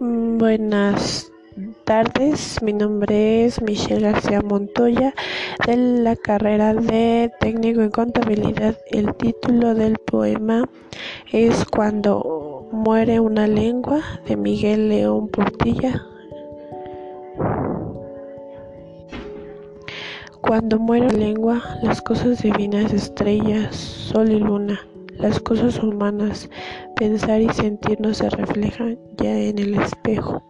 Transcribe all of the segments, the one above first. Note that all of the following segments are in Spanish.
Buenas tardes, mi nombre es Michelle García Montoya de la carrera de técnico en contabilidad. El título del poema es Cuando muere una lengua de Miguel León Portilla. Cuando muere una lengua, las cosas divinas, estrellas, sol y luna las cosas humanas, pensar y sentir no se reflejan ya en el espejo.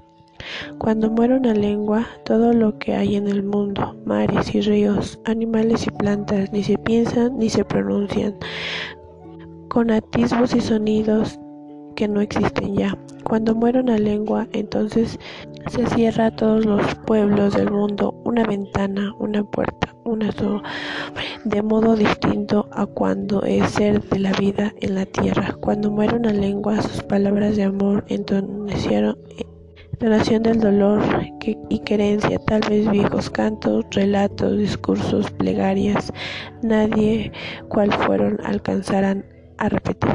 Cuando muere una lengua, todo lo que hay en el mundo, mares y ríos, animales y plantas, ni se piensan ni se pronuncian, con atisbos y sonidos que no existen ya. Cuando muere una lengua, entonces se cierra a todos los pueblos del mundo una ventana, una puerta, una sola, de modo distinto a cuando es ser de la vida en la tierra. Cuando muere una lengua, sus palabras de amor entonecieron del dolor y querencia, tal vez viejos cantos, relatos, discursos, plegarias, nadie cual fueron alcanzarán a repetir.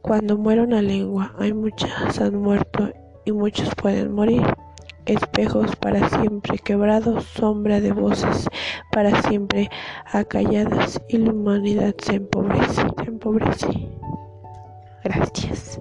Cuando muere una lengua, hay muchas han muerto y muchos pueden morir. Espejos para siempre quebrados, sombra de voces para siempre acalladas y la humanidad se empobrece, se empobrece. Gracias.